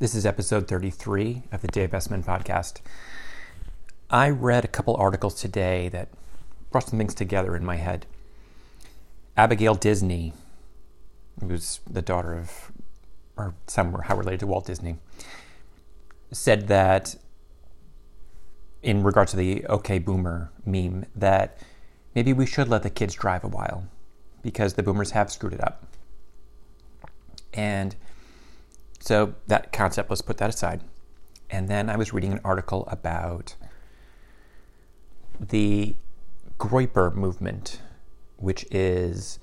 This is episode 33 of the Dave Bestman podcast. I read a couple articles today that brought some things together in my head. Abigail Disney, who's the daughter of, or somehow related to Walt Disney, said that in regard to the OK Boomer meme, that maybe we should let the kids drive a while because the boomers have screwed it up. And so that concept, let's put that aside. And then I was reading an article about the Groyper movement, which is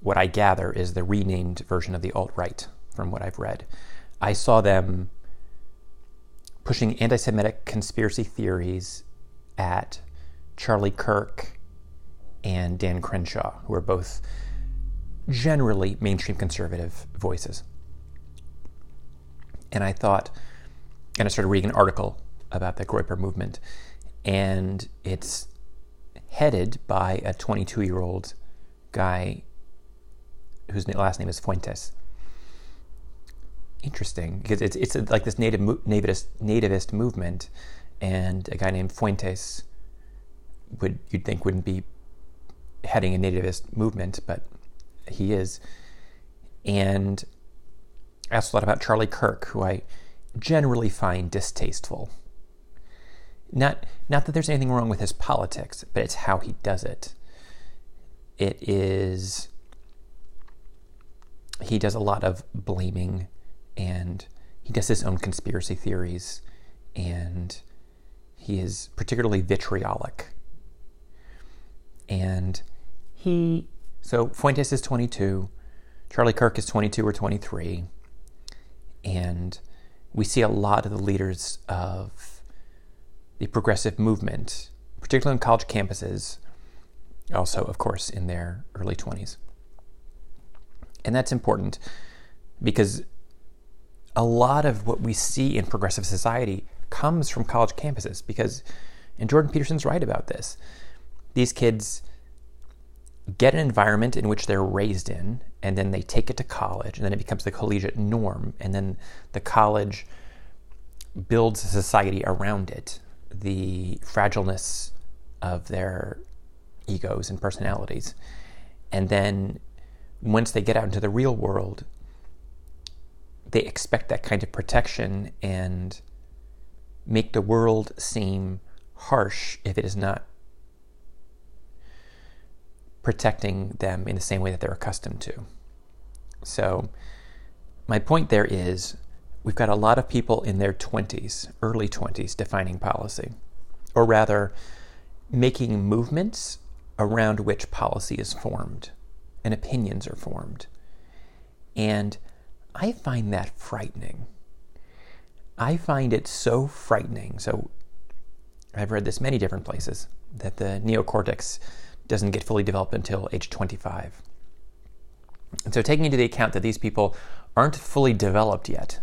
what I gather is the renamed version of the alt right, from what I've read. I saw them pushing anti Semitic conspiracy theories at Charlie Kirk and Dan Crenshaw, who are both generally mainstream conservative voices. And I thought, and I started reading an article about the Groyper movement, and it's headed by a 22 year old guy whose last name is Fuentes. Interesting, because it's, it's like this native nativist, nativist movement, and a guy named Fuentes would you'd think wouldn't be heading a nativist movement, but he is. And I also thought about Charlie Kirk, who I generally find distasteful. Not, not that there's anything wrong with his politics, but it's how he does it. It is. He does a lot of blaming and he does his own conspiracy theories and he is particularly vitriolic. And he, so Fuentes is 22, Charlie Kirk is 22 or 23. And we see a lot of the leaders of the progressive movement, particularly on college campuses, also, of course, in their early 20s. And that's important because a lot of what we see in progressive society comes from college campuses because, and Jordan Peterson's right about this, these kids get an environment in which they're raised in, and then they take it to college, and then it becomes the collegiate norm, and then the college builds a society around it. The fragileness of their egos and personalities. And then once they get out into the real world, they expect that kind of protection and make the world seem harsh if it is not protecting them in the same way that they're accustomed to. So, my point there is we've got a lot of people in their 20s, early 20s, defining policy, or rather, making movements around which policy is formed and opinions are formed. And I find that frightening. I find it so frightening. So, I've read this many different places that the neocortex doesn't get fully developed until age 25. And so, taking into the account that these people aren't fully developed yet,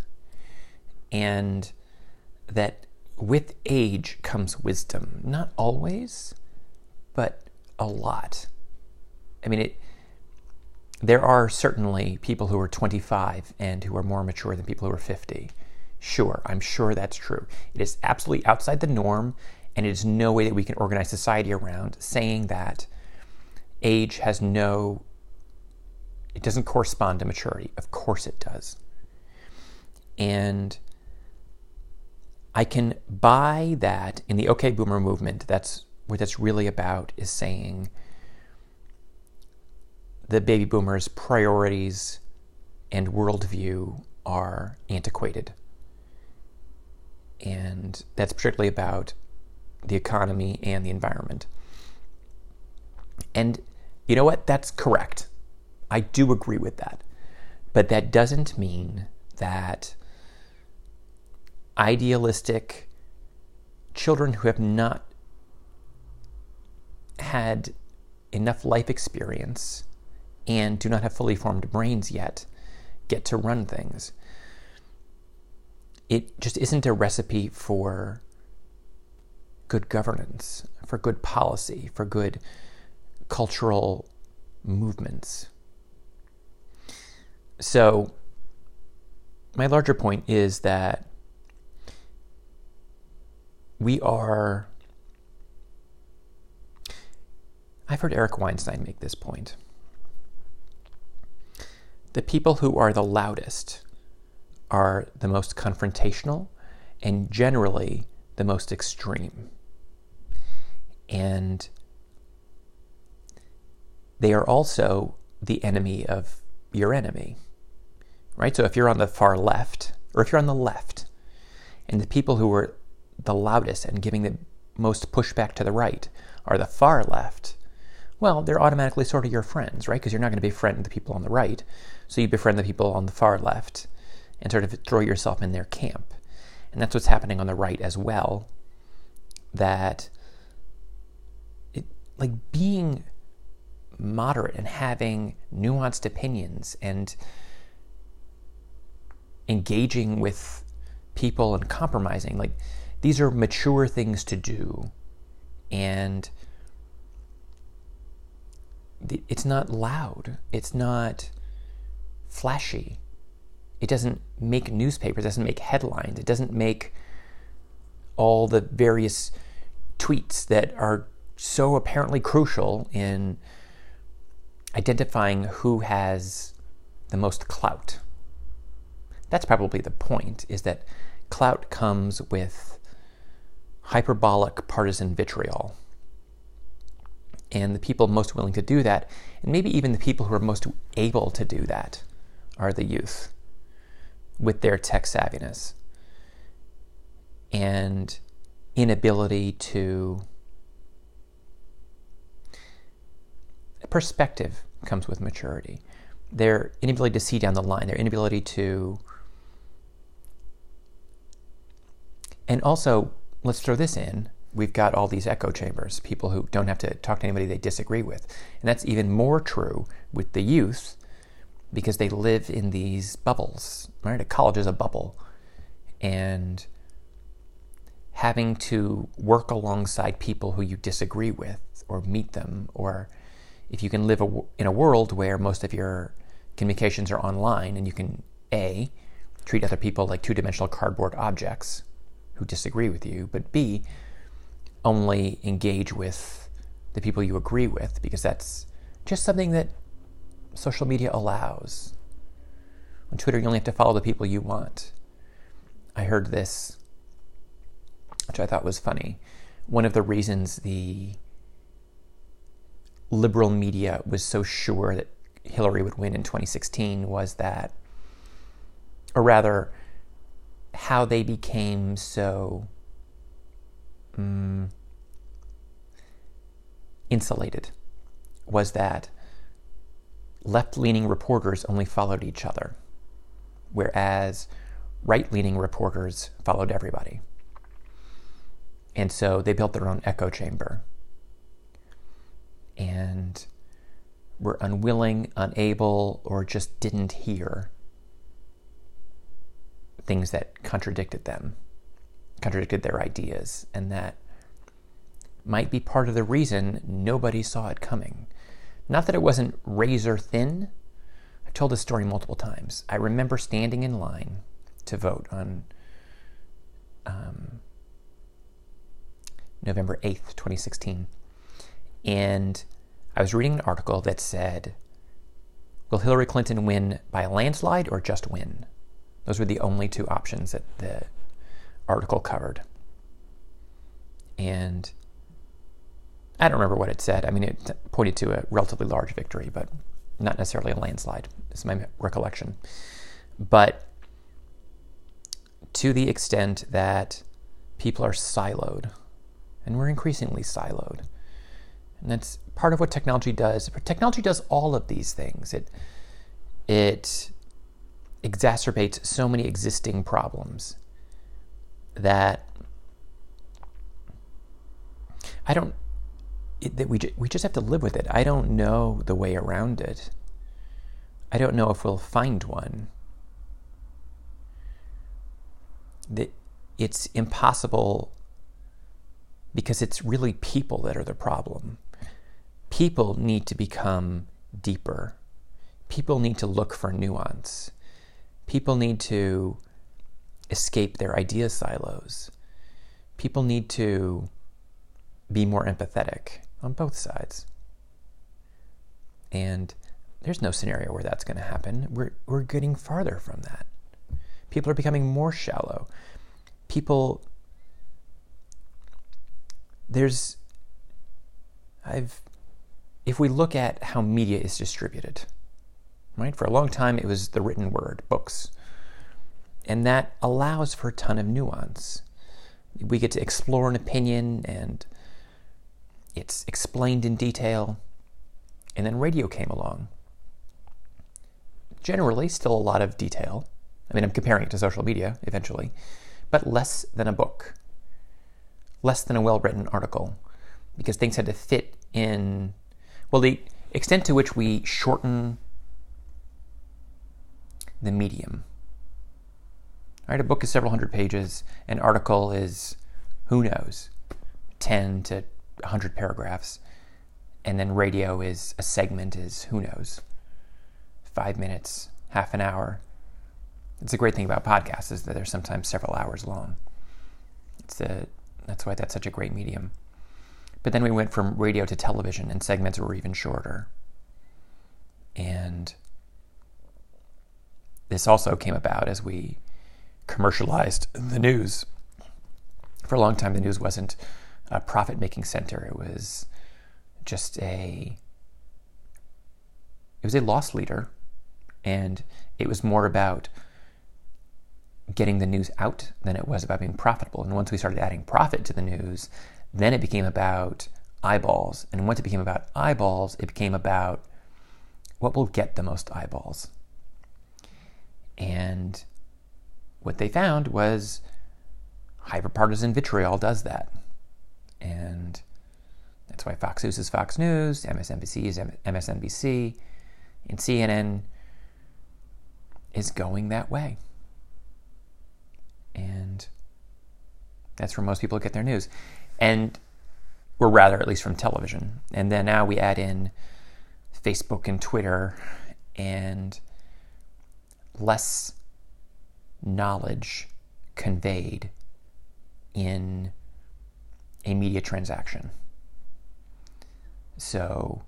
and that with age comes wisdom, not always, but a lot. I mean, it. There are certainly people who are 25 and who are more mature than people who are 50. Sure, I'm sure that's true. It is absolutely outside the norm, and it is no way that we can organize society around saying that age has no, it doesn't correspond to maturity. Of course it does. And I can buy that in the OK Boomer movement. That's what that's really about is saying the baby boomers' priorities and worldview are antiquated. And that's particularly about the economy and the environment. And you know what? That's correct. I do agree with that. But that doesn't mean that idealistic children who have not had enough life experience and do not have fully formed brains yet get to run things. It just isn't a recipe for good governance, for good policy, for good cultural movements. So my larger point is that we are. I've heard Eric Weinstein make this point. The people who are the loudest are the most confrontational and generally the most extreme. And they are also the enemy of your enemy. Right? So if you're on the far left, or if you're on the left, and the people who are the loudest and giving the most pushback to the right are the far left, well, they're automatically sort of your friends, right? Because you're not going to befriend the people on the right. So you befriend the people on the far left and sort of throw yourself in their camp. And that's what's happening on the right as well. That, like, being moderate and having nuanced opinions and engaging with people and compromising, like, these are mature things to do. And it's not loud. It's not flashy. It doesn't make newspapers, it doesn't make headlines, it doesn't make all the various tweets that are so apparently crucial in identifying who has the most clout. That's probably the point, is that clout comes with hyperbolic partisan vitriol. And the people most willing to do that, and maybe even the people who are most able to do that, are the youth with their tech savviness and inability to. Perspective comes with maturity. Their inability to see down the line, their inability to. And also, let's throw this in we've got all these echo chambers, people who don't have to talk to anybody they disagree with. And that's even more true with the youth because they live in these bubbles, right? A college is a bubble. And having to work alongside people who you disagree with or meet them, or if you can live a, in a world where most of your communications are online and you can A, treat other people like two dimensional cardboard objects who disagree with you, but B, only engage with the people you agree with because that's just something that social media allows. On Twitter, you only have to follow the people you want. I heard this, which I thought was funny. One of the reasons the liberal media was so sure that Hillary would win in 2016 was that, or rather, how they became so um, insulated was that left leaning reporters only followed each other, whereas right leaning reporters followed everybody. And so they built their own echo chamber and were unwilling, unable, or just didn't hear things that contradicted them, contradicted their ideas, and that might be part of the reason nobody saw it coming. Not that it wasn't razor thin. I've told this story multiple times. I remember standing in line to vote on um, November 8th, 2016. And I was reading an article that said, Will Hillary Clinton win by landslide or just win? Those were the only two options that the article covered. And I don't remember what it said. I mean, it pointed to a relatively large victory, but not necessarily a landslide, is my recollection. But to the extent that people are siloed, and we're increasingly siloed, and that's part of what technology does. Technology does all of these things. It it exacerbates so many existing problems that I don't it, that we ju- we just have to live with it. I don't know the way around it. I don't know if we'll find one. That it's impossible because it's really people that are the problem. People need to become deeper. People need to look for nuance. People need to escape their idea silos. People need to be more empathetic on both sides. And there's no scenario where that's going to happen. We're, we're getting farther from that. People are becoming more shallow. People, there's, I've, if we look at how media is distributed, right? For a long time, it was the written word, books. And that allows for a ton of nuance. We get to explore an opinion and it's explained in detail. And then radio came along. Generally, still a lot of detail. I mean, I'm comparing it to social media eventually, but less than a book, less than a well written article, because things had to fit in. Well, the extent to which we shorten the medium. Right, a book is several hundred pages. An article is, who knows, 10 to 100 paragraphs. And then radio is, a segment is, who knows, five minutes, half an hour. It's a great thing about podcasts is that they're sometimes several hours long. It's a, that's why that's such a great medium. But then we went from radio to television, and segments were even shorter. And this also came about as we commercialized the news. For a long time, the news wasn't a profit making center, it was just a it was a loss leader and it was more about getting the news out than it was about being profitable and once we started adding profit to the news then it became about eyeballs and once it became about eyeballs it became about what will get the most eyeballs and what they found was hyperpartisan vitriol does that. And that's why Fox News is Fox News, MSNBC is MSNBC, and CNN is going that way. And that's where most people get their news. And or rather, at least from television. And then now we add in Facebook and Twitter and less knowledge conveyed in a media transaction. So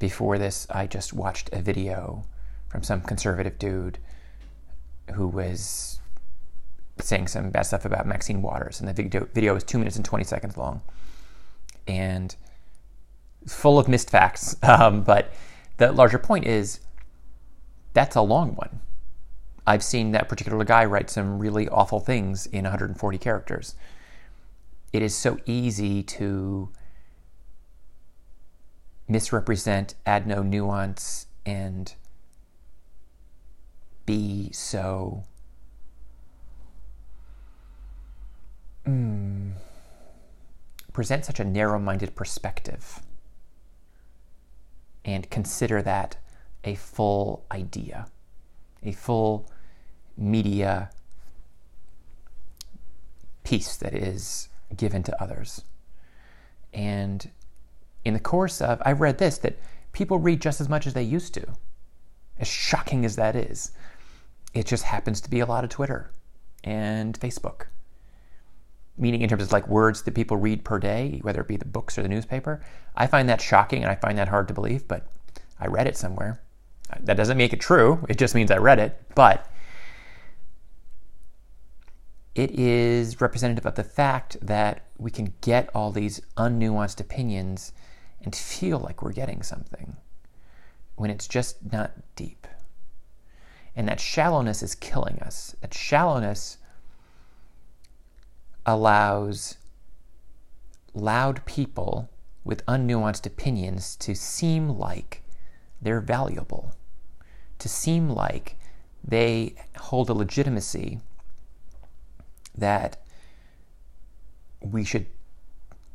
before this, I just watched a video from some conservative dude who was saying some bad stuff about Maxine Waters, and the video, video was two minutes and 20 seconds long. And full of missed facts. Um, but the larger point is that's a long one. I've seen that particular guy write some really awful things in 140 characters. It is so easy to misrepresent, add no nuance, and be so. Mm, present such a narrow minded perspective and consider that a full idea, a full media piece that is given to others. And in the course of, I've read this that people read just as much as they used to. As shocking as that is, it just happens to be a lot of Twitter and Facebook. Meaning, in terms of like words that people read per day, whether it be the books or the newspaper, I find that shocking and I find that hard to believe, but I read it somewhere. That doesn't make it true. It just means I read it. But it is representative of the fact that we can get all these unnuanced opinions and feel like we're getting something when it's just not deep. And that shallowness is killing us. That shallowness allows loud people with unnuanced opinions to seem like they're valuable, to seem like they hold a legitimacy that we should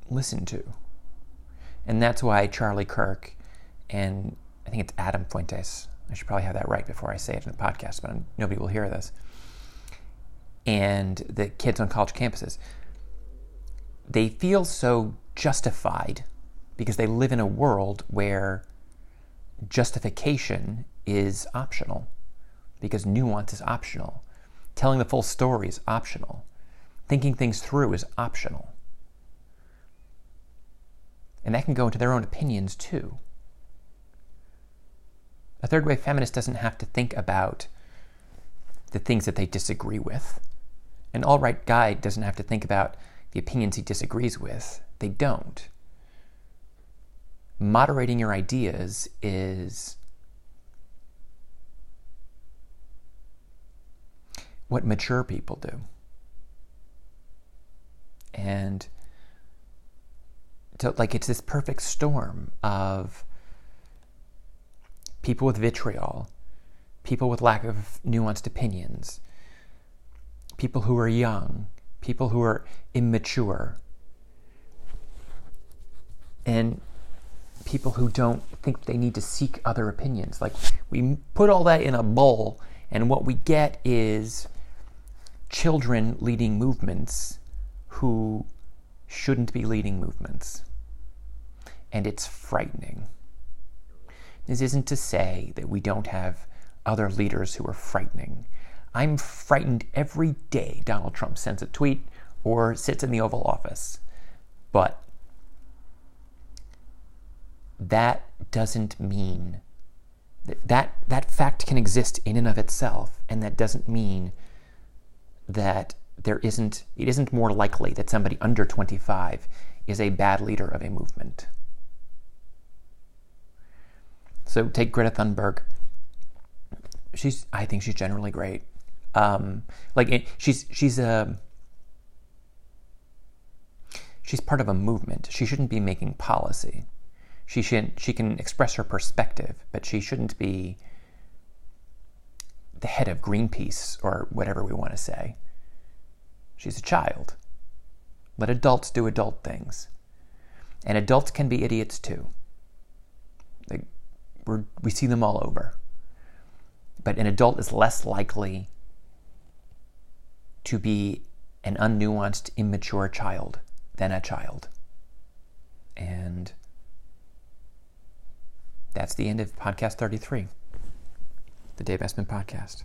listen to. And that's why Charlie Kirk and I think it's Adam Fuentes. I should probably have that right before I say it in the podcast, but nobody will hear this. And the kids on college campuses, they feel so justified because they live in a world where justification is optional. because nuance is optional. Telling the full story is optional. Thinking things through is optional. And that can go into their own opinions too. A third wave feminist doesn't have to think about the things that they disagree with. An alt right guy doesn't have to think about the opinions he disagrees with. They don't. Moderating your ideas is what mature people do. And like, it's this perfect storm of people with vitriol, people with lack of nuanced opinions, people who are young, people who are immature, and people who don't think they need to seek other opinions. Like, we put all that in a bowl, and what we get is children leading movements who shouldn't be leading movements. And it's frightening. This isn't to say that we don't have other leaders who are frightening. I'm frightened every day Donald Trump sends a tweet or sits in the Oval Office. But that doesn't mean that, that that fact can exist in and of itself, and that doesn't mean that there isn't it isn't more likely that somebody under 25 is a bad leader of a movement. So take Greta Thunberg. She's I think she's generally great. Um, like she's she's a she's part of a movement. She shouldn't be making policy. She should she can express her perspective, but she shouldn't be the head of Greenpeace or whatever we want to say. She's a child. Let adults do adult things. And adults can be idiots too. They, we see them all over. But an adult is less likely to be an unnuanced, immature child than a child. And that's the end of podcast 33, the Dave Essman Podcast.